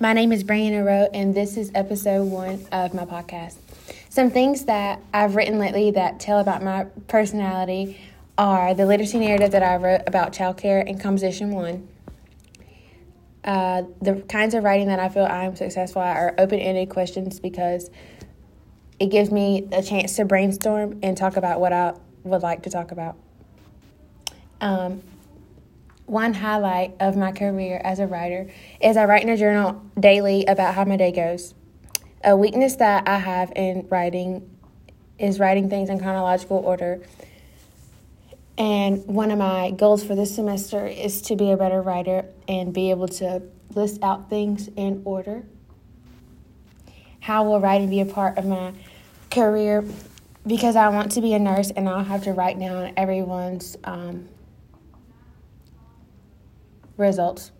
My name is Brianna Rowe, and this is episode one of my podcast. Some things that I've written lately that tell about my personality are the literacy narrative that I wrote about childcare in Composition 1. Uh, the kinds of writing that I feel I'm successful at are open ended questions because it gives me a chance to brainstorm and talk about what I would like to talk about. Um, one highlight of my career as a writer is I write in a journal daily about how my day goes. A weakness that I have in writing is writing things in chronological order. And one of my goals for this semester is to be a better writer and be able to list out things in order. How will writing be a part of my career? Because I want to be a nurse and I'll have to write down everyone's um, results.